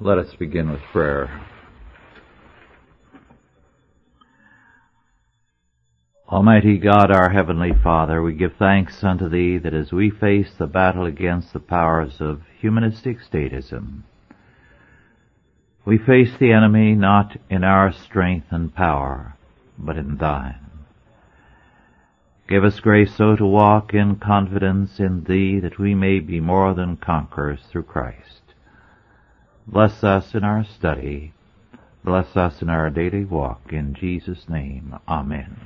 Let us begin with prayer. Almighty God, our Heavenly Father, we give thanks unto Thee that as we face the battle against the powers of humanistic statism, we face the enemy not in our strength and power, but in Thine. Give us grace so to walk in confidence in Thee that we may be more than conquerors through Christ. Bless us in our study. Bless us in our daily walk. In Jesus' name, Amen.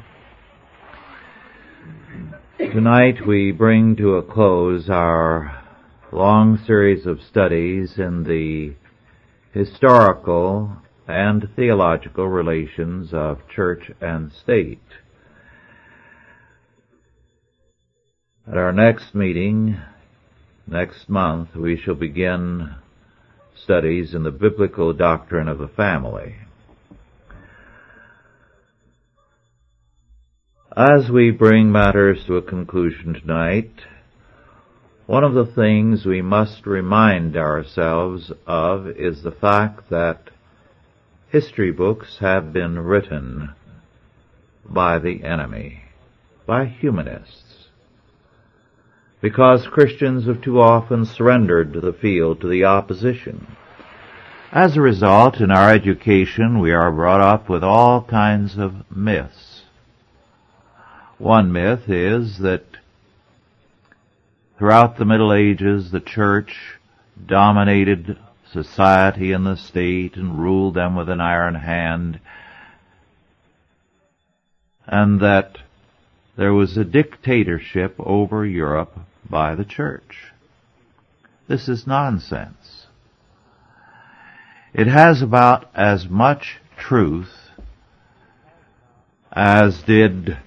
Tonight we bring to a close our long series of studies in the historical and theological relations of church and state. At our next meeting, next month, we shall begin studies in the biblical doctrine of the family. As we bring matters to a conclusion tonight, one of the things we must remind ourselves of is the fact that history books have been written by the enemy, by humanists, because Christians have too often surrendered the field to the opposition. As a result, in our education, we are brought up with all kinds of myths one myth is that throughout the Middle Ages the church dominated society and the state and ruled them with an iron hand and that there was a dictatorship over Europe by the church. This is nonsense. It has about as much truth as did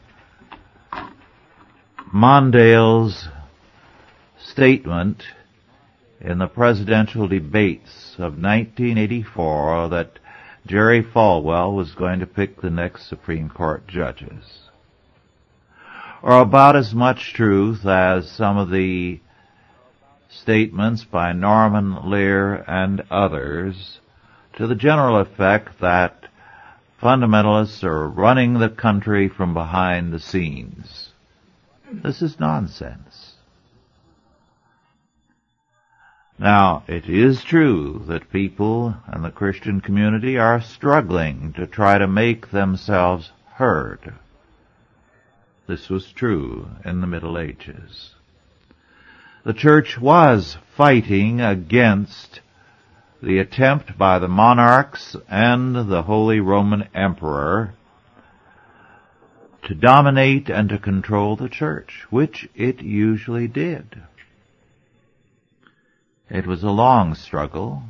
Mondale's statement in the presidential debates of 1984 that Jerry Falwell was going to pick the next Supreme Court judges. Or about as much truth as some of the statements by Norman Lear and others to the general effect that fundamentalists are running the country from behind the scenes. This is nonsense. Now, it is true that people and the Christian community are struggling to try to make themselves heard. This was true in the Middle Ages. The church was fighting against the attempt by the monarchs and the Holy Roman Emperor to dominate and to control the church, which it usually did. It was a long struggle.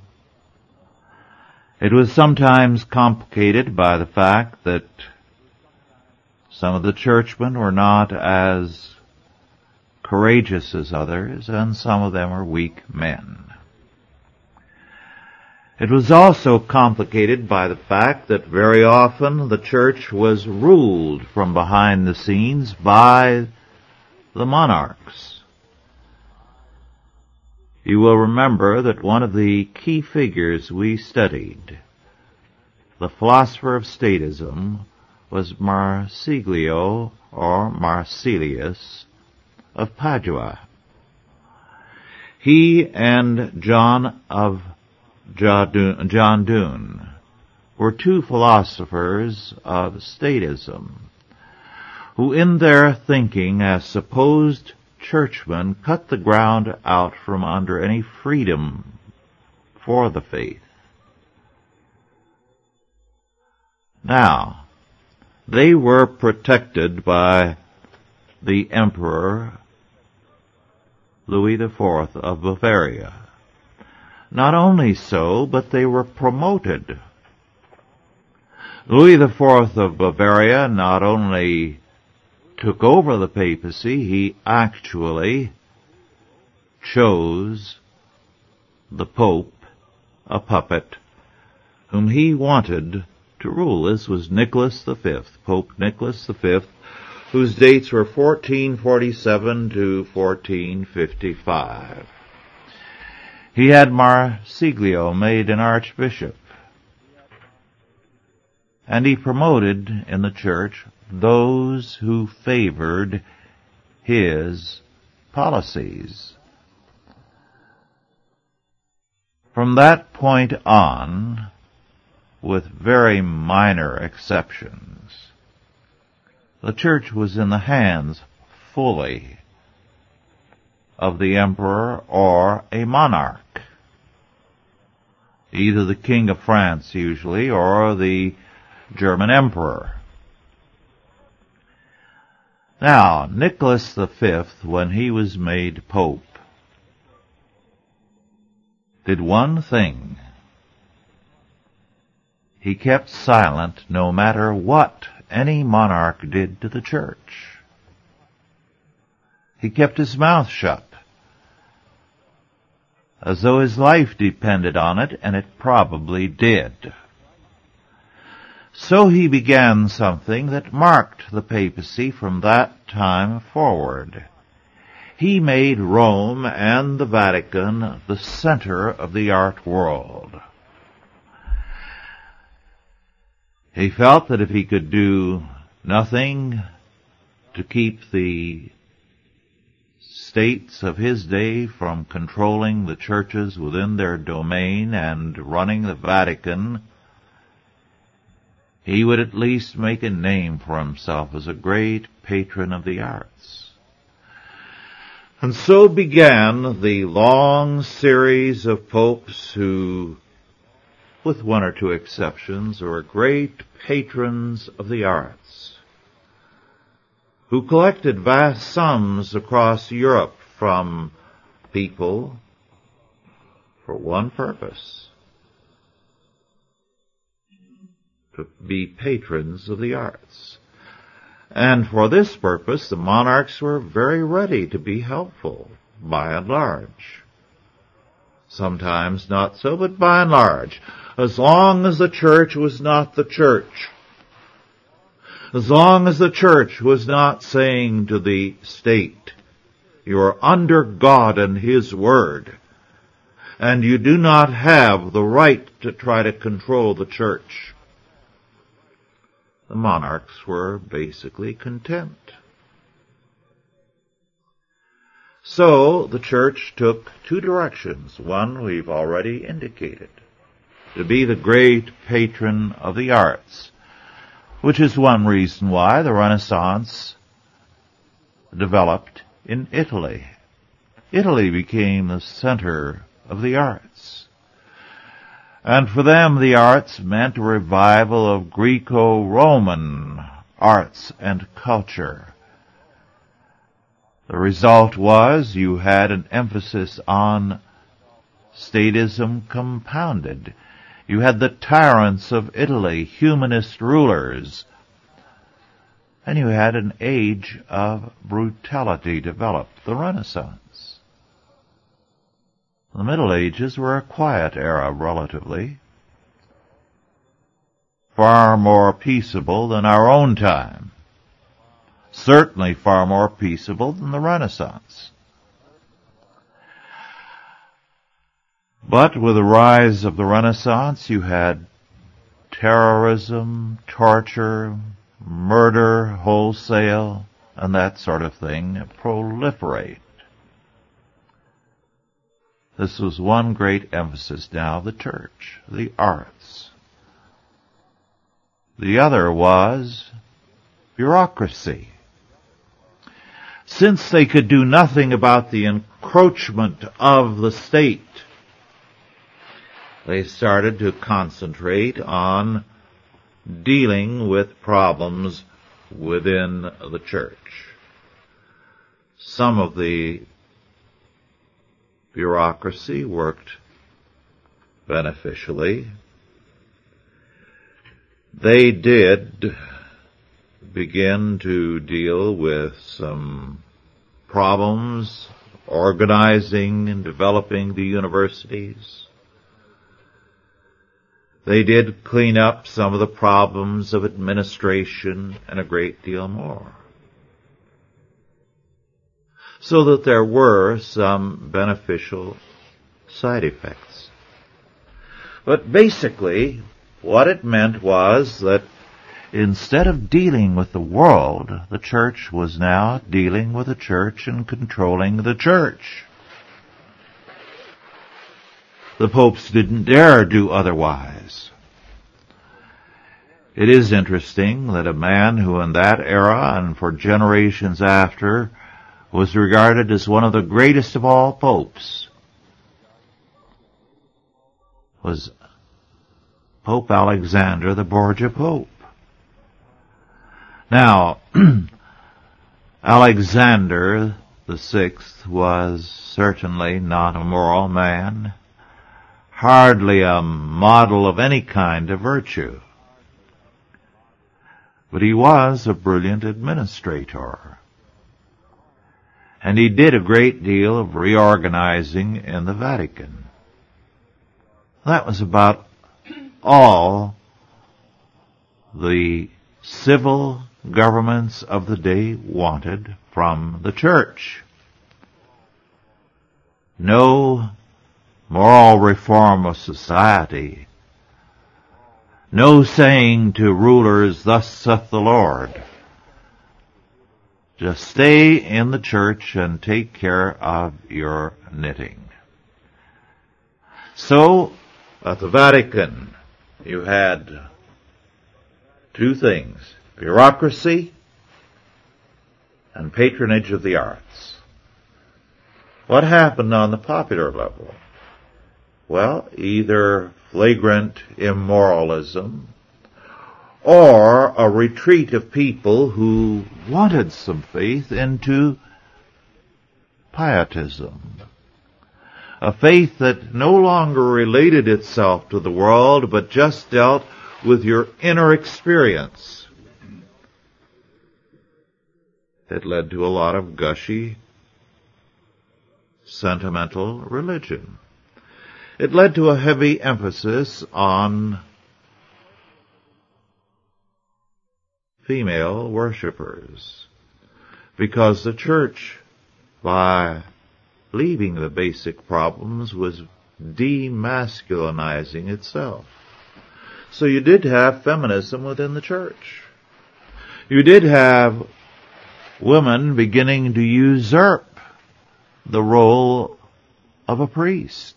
It was sometimes complicated by the fact that some of the churchmen were not as courageous as others, and some of them were weak men. It was also complicated by the fact that very often the church was ruled from behind the scenes by the monarchs. You will remember that one of the key figures we studied, the philosopher of statism, was Marsiglio or Marsilius of Padua. He and John of Jandun were two philosophers of statism who in their thinking as supposed churchmen cut the ground out from under any freedom for the faith. Now, they were protected by the Emperor Louis IV of Bavaria. Not only so, but they were promoted. Louis IV of Bavaria not only took over the papacy, he actually chose the Pope, a puppet, whom he wanted to rule. This was Nicholas V, Pope Nicholas V, whose dates were 1447 to 1455. He had Marsiglio made an archbishop. And he promoted in the church those who favored his policies. From that point on, with very minor exceptions, the church was in the hands fully of the emperor or a monarch. Either the king of France usually or the German emperor. Now, Nicholas V, when he was made pope, did one thing. He kept silent no matter what any monarch did to the church. He kept his mouth shut, as though his life depended on it, and it probably did. So he began something that marked the papacy from that time forward. He made Rome and the Vatican the center of the art world. He felt that if he could do nothing to keep the states of his day from controlling the churches within their domain and running the Vatican, he would at least make a name for himself as a great patron of the arts. And so began the long series of popes who, with one or two exceptions, were great patrons of the arts, who collected vast sums across Europe from people for one purpose, to be patrons of the arts. And for this purpose, the monarchs were very ready to be helpful, by and large. Sometimes not so, but by and large. As long as the church was not the church. As long as the church was not saying to the state, you are under God and His Word, and you do not have the right to try to control the church the monarchs were basically content. So the church took two directions. One we've already indicated. To be the great patron of the arts, which is one reason why the Renaissance developed in Italy. Italy became the center of the arts. And for them, the arts meant a revival of Greco-Roman arts and culture. The result was you had an emphasis on statism compounded. You had the tyrants of Italy, humanist rulers, and you had an age of brutality develop, the Renaissance. The Middle Ages were a quiet era, relatively. Far more peaceable than our own time. Certainly far more peaceable than the Renaissance. But with the rise of the Renaissance, you had terrorism, torture, murder wholesale, and that sort of thing proliferate. This was one great emphasis now the church, the arts. The other was bureaucracy. Since they could do nothing about the encroachment of the state, they started to concentrate on dealing with problems within the church. Some of the bureaucracy worked beneficially. They did begin to deal with some problems organizing and developing the universities. They did clean up some of the problems of administration and a great deal more so that there were some beneficial side effects. But basically, what it meant was that instead of dealing with the world, the church was now dealing with the church and controlling the church. The popes didn't dare do otherwise. It is interesting that a man who in that era and for generations after was regarded as one of the greatest of all popes was Pope Alexander the Borgia Pope. Now, Alexander the Sixth was certainly not a moral man, hardly a model of any kind of virtue. But he was a brilliant administrator. And he did a great deal of reorganizing in the Vatican. That was about all the civil governments of the day wanted from the church. No moral reform of society. No saying to rulers, thus saith the Lord. Just stay in the church and take care of your knitting. So, at the Vatican, you had two things, bureaucracy and patronage of the arts. What happened on the popular level? Well, either flagrant immoralism or a retreat of people who wanted some faith into pietism a faith that no longer related itself to the world, but just dealt with your inner experience. It led to a lot of gushy, sentimental religion. It led to a heavy emphasis on female worshippers because the church, by leaving the basic problems was demasculinizing itself. So you did have feminism within the church. You did have women beginning to usurp the role of a priest.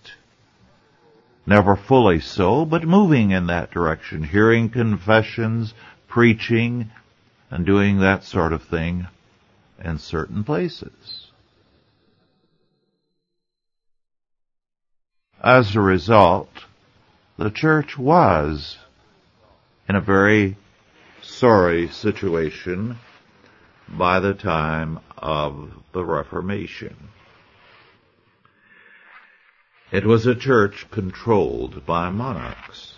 Never fully so, but moving in that direction, hearing confessions, preaching, and doing that sort of thing in certain places. As a result, the church was in a very sorry situation by the time of the Reformation. It was a church controlled by monarchs.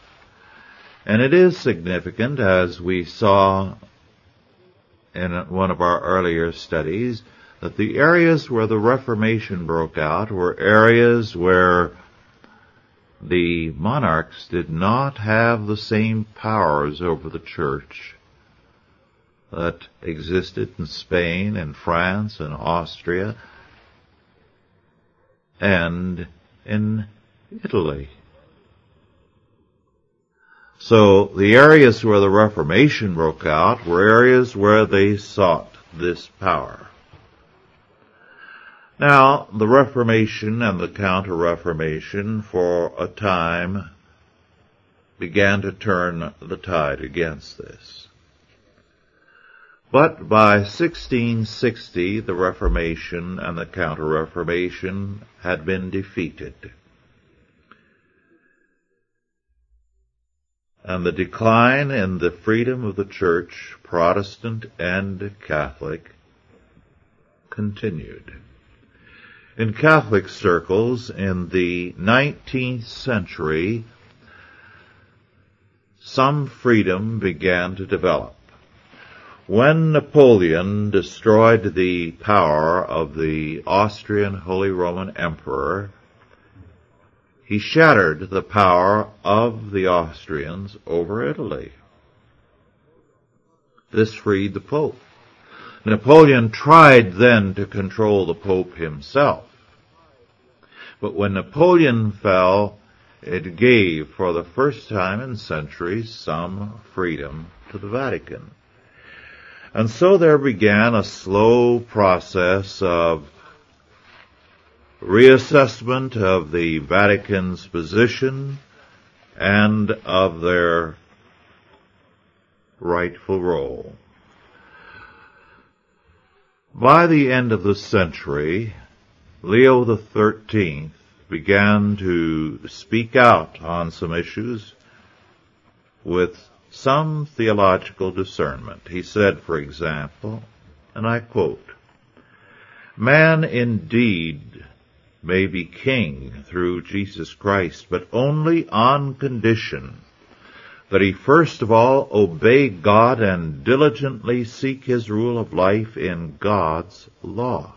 And it is significant, as we saw in one of our earlier studies, that the areas where the Reformation broke out were areas where the monarchs did not have the same powers over the church that existed in Spain and France and Austria and in Italy. So the areas where the Reformation broke out were areas where they sought this power. Now, the Reformation and the Counter-Reformation for a time began to turn the tide against this. But by 1660, the Reformation and the Counter-Reformation had been defeated. And the decline in the freedom of the Church, Protestant and Catholic, continued. In Catholic circles in the 19th century, some freedom began to develop. When Napoleon destroyed the power of the Austrian Holy Roman Emperor, he shattered the power of the Austrians over Italy. This freed the Pope. Napoleon tried then to control the Pope himself. But when Napoleon fell, it gave, for the first time in centuries, some freedom to the Vatican. And so there began a slow process of reassessment of the Vatican's position and of their rightful role. By the end of the century, Leo XIII began to speak out on some issues with some theological discernment. He said, for example, and I quote, Man indeed may be king through Jesus Christ, but only on condition that he first of all obey God and diligently seek his rule of life in God's law.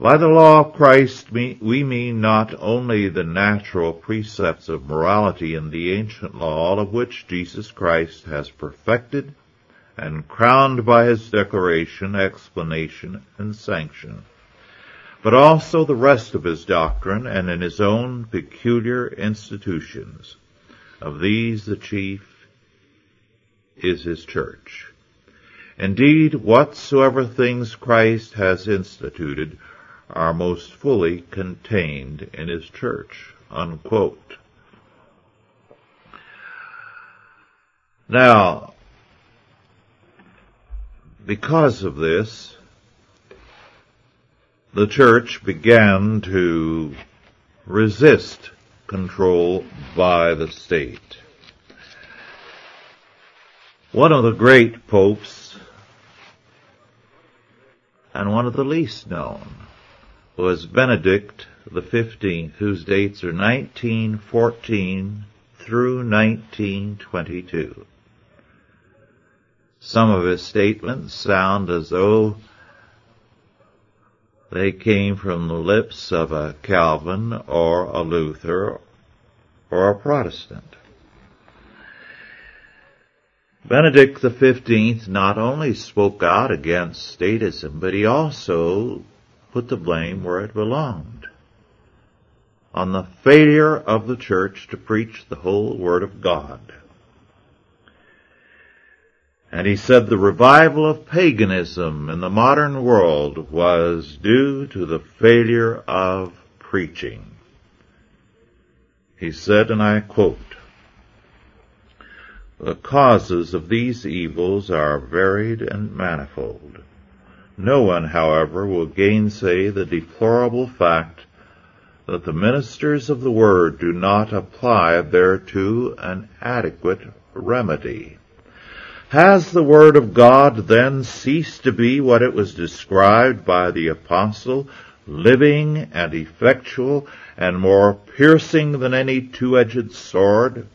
By the law of Christ, we mean not only the natural precepts of morality in the ancient law, all of which Jesus Christ has perfected and crowned by his declaration, explanation, and sanction, but also the rest of his doctrine and in his own peculiar institutions. Of these the chief is his church. Indeed, whatsoever things Christ has instituted are most fully contained in his church. Unquote. Now, because of this, the church began to resist control by the state. One of the great popes, and one of the least known, was Benedict the Fifteenth, whose dates are 1914 through 1922. Some of his statements sound as though they came from the lips of a Calvin or a Luther or a Protestant. Benedict XV not only spoke out against statism, but he also put the blame where it belonged. On the failure of the church to preach the whole Word of God. And he said the revival of paganism in the modern world was due to the failure of preaching. He said, and I quote, the causes of these evils are varied and manifold. No one, however, will gainsay the deplorable fact that the ministers of the Word do not apply thereto an adequate remedy. Has the Word of God then ceased to be what it was described by the Apostle, living and effectual and more piercing than any two-edged sword?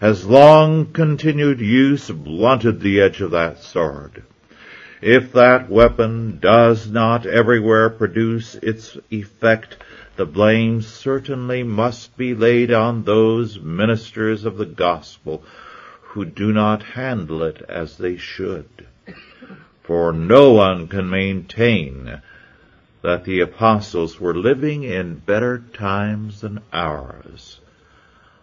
Has long continued use blunted the edge of that sword? If that weapon does not everywhere produce its effect, the blame certainly must be laid on those ministers of the gospel who do not handle it as they should. For no one can maintain that the apostles were living in better times than ours,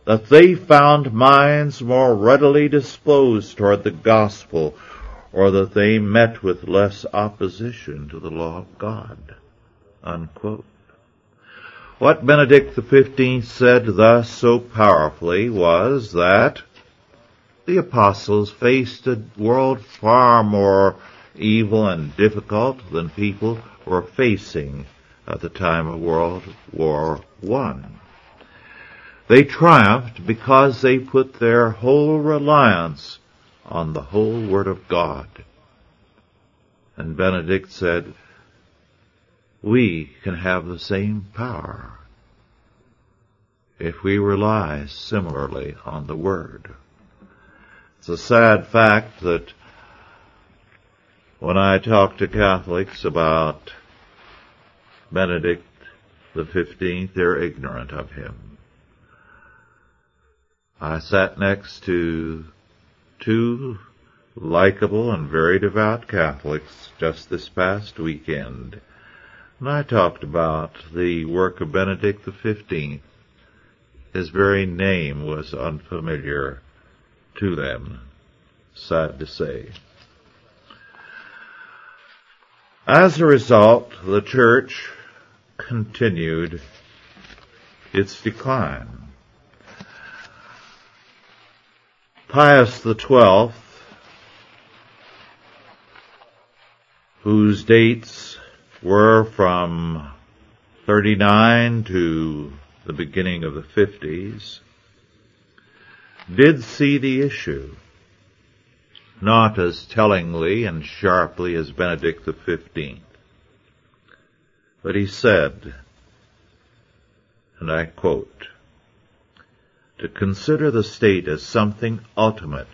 that they found minds more readily disposed toward the gospel or that they met with less opposition to the law of God. Unquote. What Benedict XV said thus so powerfully was that the apostles faced a world far more evil and difficult than people were facing at the time of World War One. They triumphed because they put their whole reliance on the whole Word of God. And Benedict said, we can have the same power if we rely similarly on the Word. It's a sad fact that when I talk to Catholics about Benedict the Fifteenth, they're ignorant of him. I sat next to two likable and very devout Catholics just this past weekend. and I talked about the work of Benedict XV, his very name was unfamiliar to them, sad to say. As a result, the church continued its decline. Pius XII, whose dates were from 39 to the beginning of the 50s, did see the issue, not as tellingly and sharply as Benedict XV. But he said, and I quote, to consider the state as something ultimate,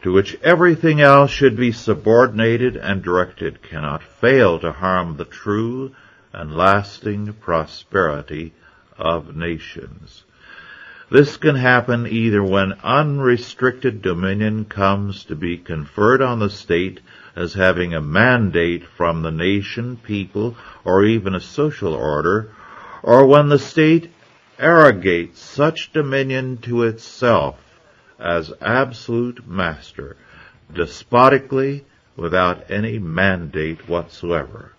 to which everything else should be subordinated and directed, cannot fail to harm the true and lasting prosperity of nations. This can happen either when unrestricted dominion comes to be conferred on the state as having a mandate from the nation, people, or even a social order, or when the state arrogates such dominion to itself as absolute master, despotically, without any mandate whatsoever.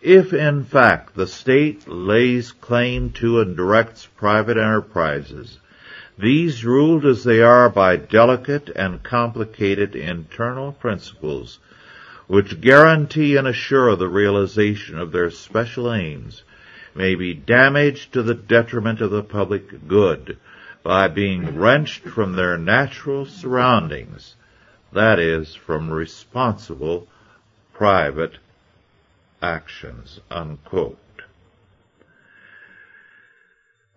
If in fact the state lays claim to and directs private enterprises, these ruled as they are by delicate and complicated internal principles, which guarantee and assure the realization of their special aims, may be damaged to the detriment of the public good by being wrenched from their natural surroundings, that is, from responsible private actions, unquote.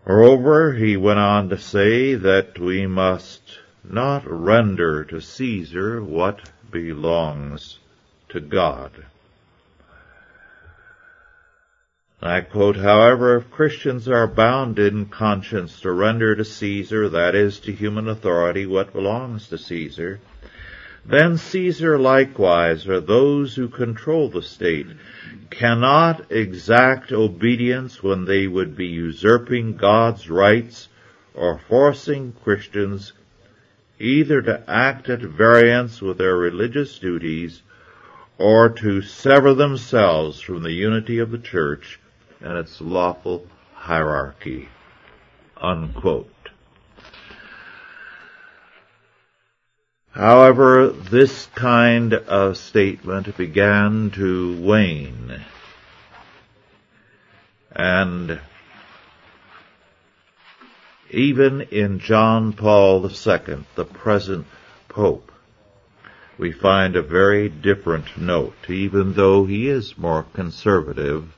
Moreover, he went on to say that we must not render to Caesar what belongs to God. I quote, however, if Christians are bound in conscience to render to Caesar, that is, to human authority, what belongs to Caesar, then Caesar likewise, or those who control the state, cannot exact obedience when they would be usurping God's rights or forcing Christians either to act at variance with their religious duties or to sever themselves from the unity of the church and its lawful hierarchy. Unquote. However, this kind of statement began to wane. And even in John Paul II, the present Pope, we find a very different note, even though he is more conservative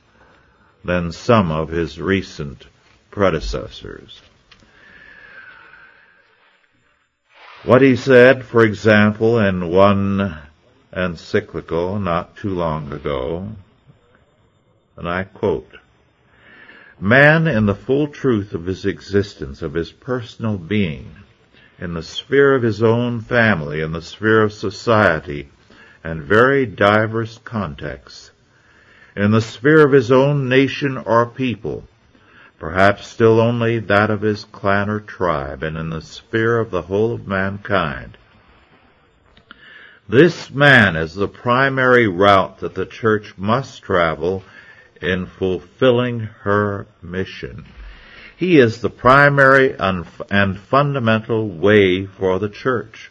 than some of his recent predecessors. What he said, for example, in one encyclical not too long ago, and I quote, Man in the full truth of his existence, of his personal being, in the sphere of his own family, in the sphere of society, and very diverse contexts, in the sphere of his own nation or people, perhaps still only that of his clan or tribe, and in the sphere of the whole of mankind. This man is the primary route that the church must travel in fulfilling her mission. He is the primary and fundamental way for the church,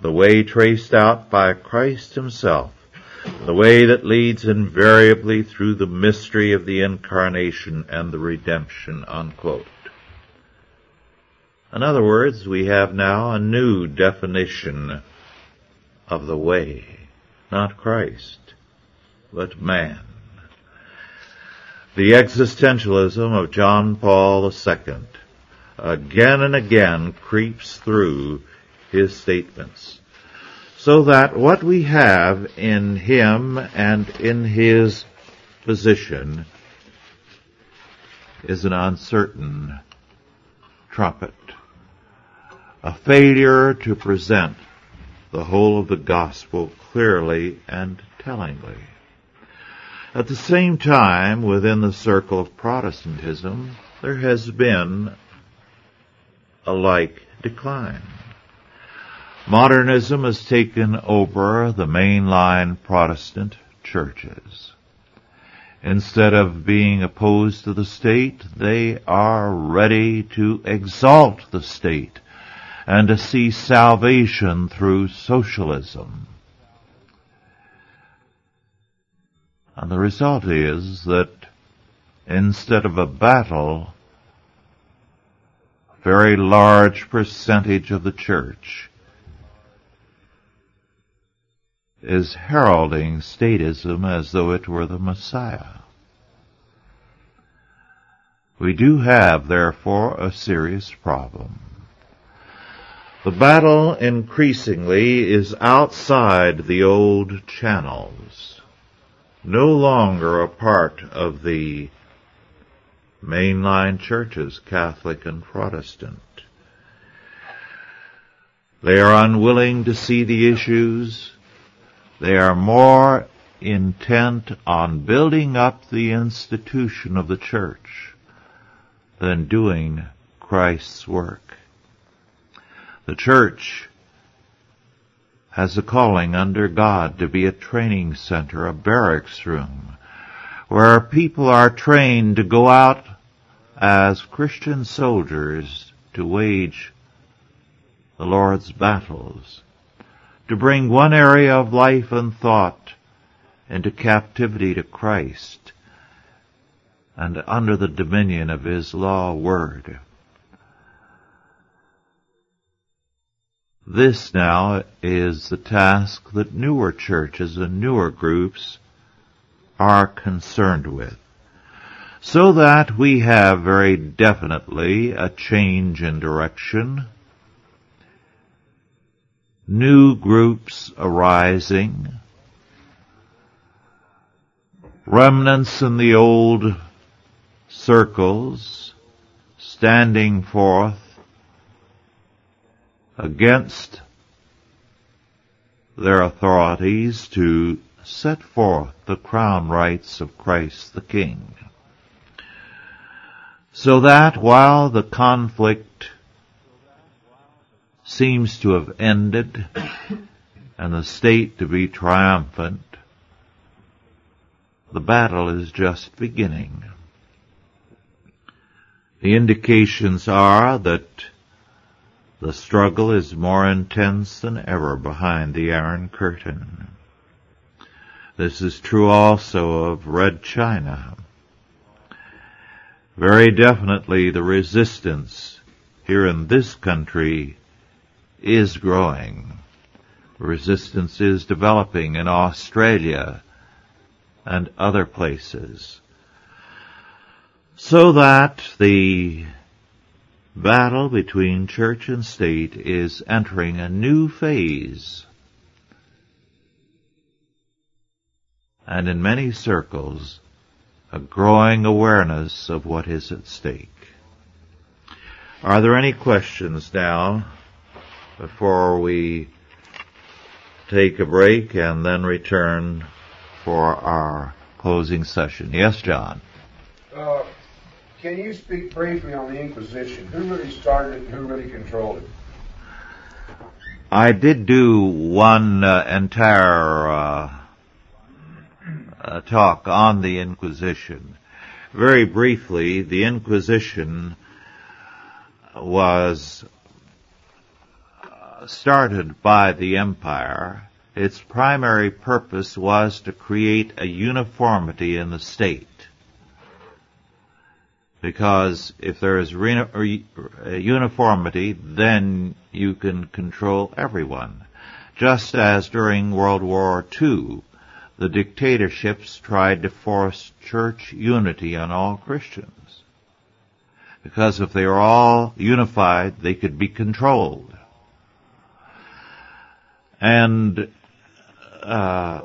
the way traced out by Christ himself the way that leads invariably through the mystery of the incarnation and the redemption, unquote. In other words, we have now a new definition of the way, not Christ, but man. The existentialism of John Paul II again and again creeps through his statements so that what we have in him and in his position is an uncertain trumpet, a failure to present the whole of the gospel clearly and tellingly. At the same time, within the circle of Protestantism, there has been a like decline. Modernism has taken over the mainline Protestant churches. Instead of being opposed to the state, they are ready to exalt the state and to see salvation through socialism. And the result is that instead of a battle, a very large percentage of the church is heralding statism as though it were the Messiah. We do have, therefore, a serious problem. The battle increasingly is outside the old channels, no longer a part of the mainline churches, Catholic and Protestant. They are unwilling to see the issues. They are more intent on building up the institution of the church than doing Christ's work. The church has a calling under God to be a training center, a barracks room, where people are trained to go out as Christian soldiers to wage the Lord's battles, to bring one area of life and thought into captivity to Christ and under the dominion of His law word. This now is the task that newer churches and newer groups are concerned with. So that we have very definitely a change in direction, new groups arising, remnants in the old circles standing forth against their authorities to set forth the crown rights of Christ the King. So that while the conflict seems to have ended and the state to be triumphant, the battle is just beginning. The indications are that the struggle is more intense than ever behind the Iron Curtain. This is true also of Red China. Very definitely the resistance here in this country is growing. Resistance is developing in Australia and other places. So that the battle between church and state is entering a new phase. And in many circles, a growing awareness of what is at stake. Are there any questions now before we take a break and then return for our closing session? Yes, John. Uh, can you speak briefly on the Inquisition? Who really started it and who really controlled it? I did do one uh, entire uh, uh, talk on the Inquisition. Very briefly, the Inquisition was started by the empire. Its primary purpose was to create a uniformity in the state because if there is uniformity, then you can control everyone. Just as during World War II, the dictatorships tried to force church unity on all Christians. Because if they were all unified, they could be controlled. And uh,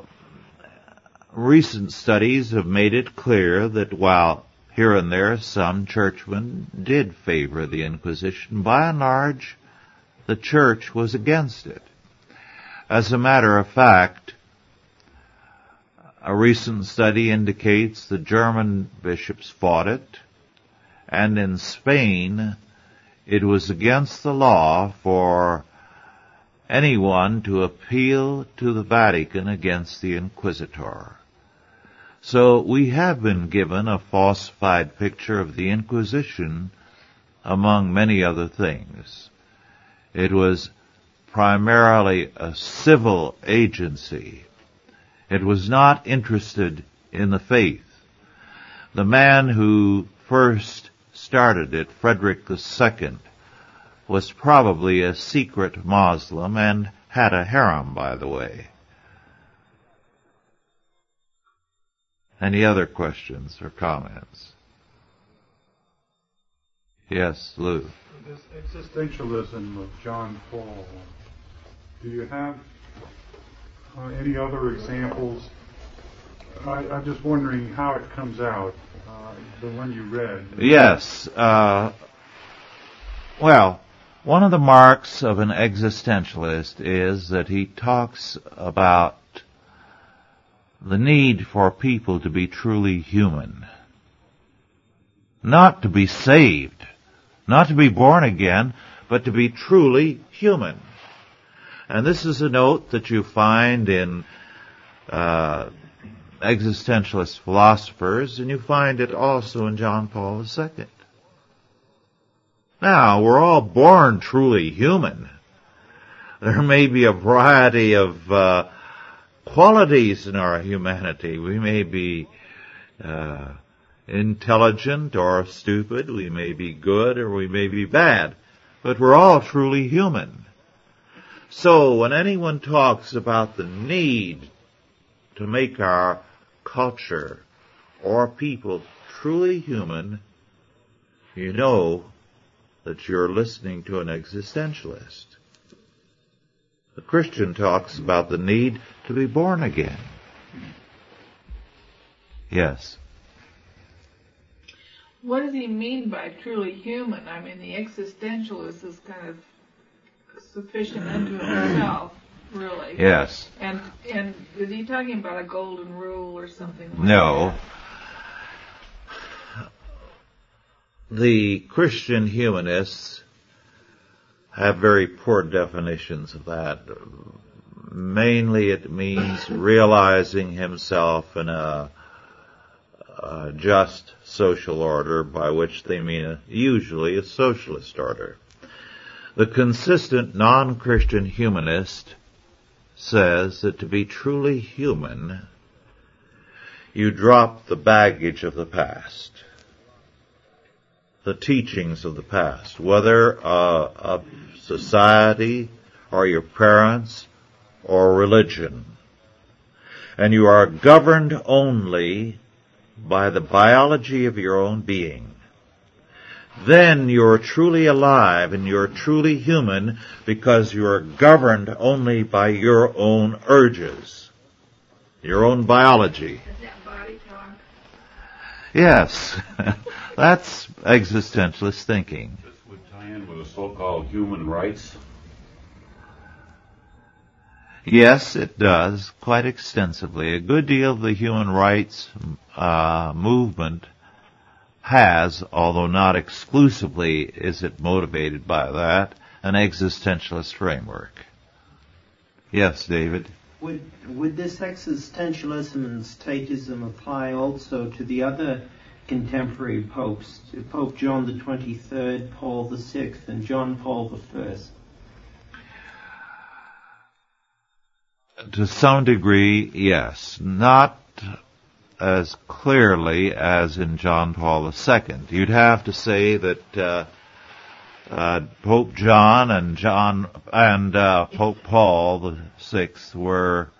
recent studies have made it clear that while here and there, some churchmen did favor the Inquisition. By and large, the church was against it. As a matter of fact, A recent study indicates the German bishops fought it, and in Spain, it was against the law for anyone to appeal to the Vatican against the Inquisitor. So we have been given a falsified picture of the Inquisition among many other things. It was primarily a civil agency. It was not interested in the faith. The man who first started it, Frederick II, was probably a secret Moslem and had a harem, by the way. Any other questions or comments? Yes, Lou. This existentialism of John Paul, do you have uh, any other examples? I, am just wondering how it comes out, uh, the one you read. Yes. Uh, well, one of the marks of an existentialist is that he talks about the need for people to be truly human. Not to be saved, not to be born again, but to be truly human. And this is a note that you find in uh, existentialist philosophers, and you find it also in John Paul II. Now, we're all born truly human. There may be a variety of uh, qualities in our humanity. We may be uh, intelligent or stupid. We may be good or we may be bad. But we're all truly human. So when anyone talks about the need to make our culture or people truly human, you know that you're listening to an existentialist. The Christian talks about the need to be born again. Yes. What does he mean by truly human? I mean, the existentialist is kind of sufficient unto himself, really. Yes. And and is he talking about a golden rule or something? Like no. That? The Christian humanists have very poor definitions of that. Mainly it means realizing himself in a, a just social order, by which they mean a, usually a socialist order. The consistent non-Christian humanist says that to be truly human, you drop the baggage of the past the teachings of the past, whether uh, of society or your parents or religion. And you are governed only by the biology of your own being. Then you're truly alive and you're truly human because you're governed only by your own urges, your own biology. Yes. That's existentialist thinking. This would tie in with the so-called human rights. Yes, it does, quite extensively. A good deal of the human rights uh, movement has, although not exclusively is it motivated by that, an existentialist framework. Yes, David. Would would this existentialism and statism apply also to the other contemporary popes, Pope John the 23rd, Paul the 6th, and John Paul the 1st? To some degree, yes. Not as clearly as in John Paul II. You'd have to say that uh, uh, Pope John and John and uh, Pope Paul the Sixth were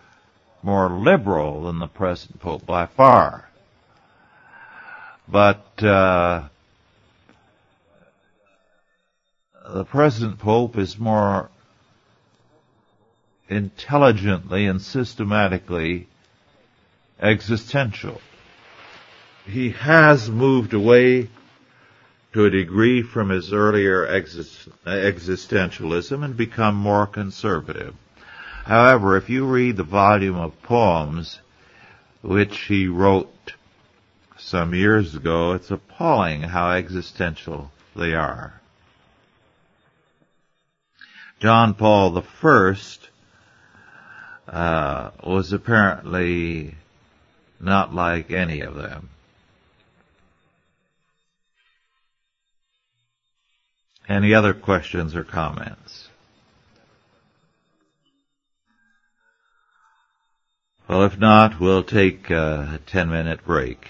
more liberal than the present Pope by far. But uh, the present pope is more intelligently and systematically existential. He has moved away to a degree from his earlier exist- existentialism and become more conservative. However, if you read the volume of poems, which he wrote some years ago. It's appalling how existential they are. John Paul First uh, was apparently not like any of them. Any other questions or comments? Well, if not, we'll take a 10 minute break.